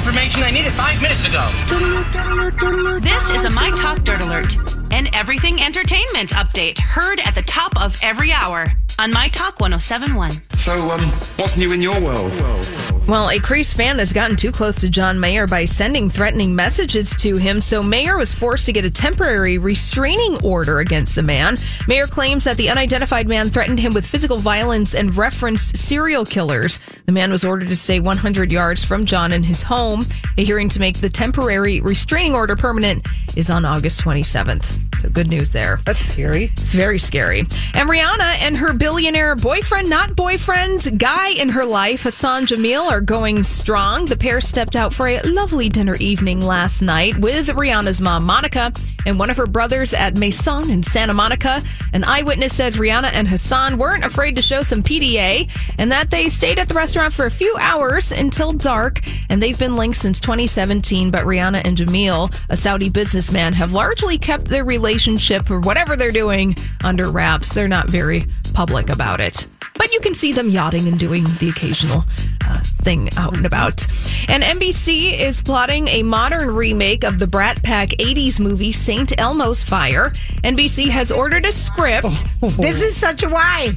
Information. I need it five minutes ago. This is a My Talk Dirt Alert, an everything entertainment update heard at the top of every hour on My Talk 1071. So, um, what's new in your world? Well, a Crease fan has gotten too close to John Mayer by sending threatening messages to him, so Mayer was forced to get a temporary restraining order against the man. Mayer claims that the unidentified man threatened him with physical violence and referenced serial killers. The man was ordered to stay 100 yards from John in his home. A hearing to make the temporary restraining order permanent is on August 27th. So good news there. That's scary. It's very scary. And Rihanna and her billionaire boyfriend, not boyfriend, guy in her life, Hassan Jameel, are going strong. The pair stepped out for a lovely dinner evening last night with Rihanna's mom, Monica, and one of her brothers at Maison in Santa Monica. An eyewitness says Rihanna and Hassan weren't afraid to show some PDA and that they stayed at the restaurant for a few hours until dark. And they've been linked since 2017. But Rihanna and Jamil, a Saudi businessman, have largely kept their relationship or whatever they're doing under wraps. They're not very public about it. But you can see them yachting and doing the occasional uh, thing out and about. And NBC is plotting a modern remake of the Brat Pack 80s movie St. Elmo's Fire. NBC has ordered a script. This is such a why.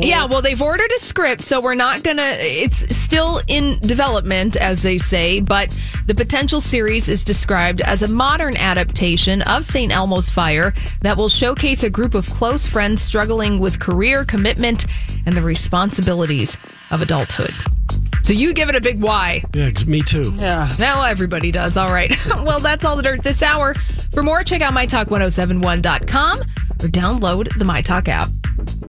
Yeah, well, they've ordered a script, so we're not gonna. It's still in development, as they say, but the potential series is described as a modern adaptation of St. Elmo's Fire that will showcase a group of close friends struggling with career commitment and the responsibilities of adulthood. So you give it a big why. Yeah, 'cause me too. Yeah. Now everybody does. All right. well, that's all the dirt this hour. For more, check out mytalk1071.com or download the MyTalk app.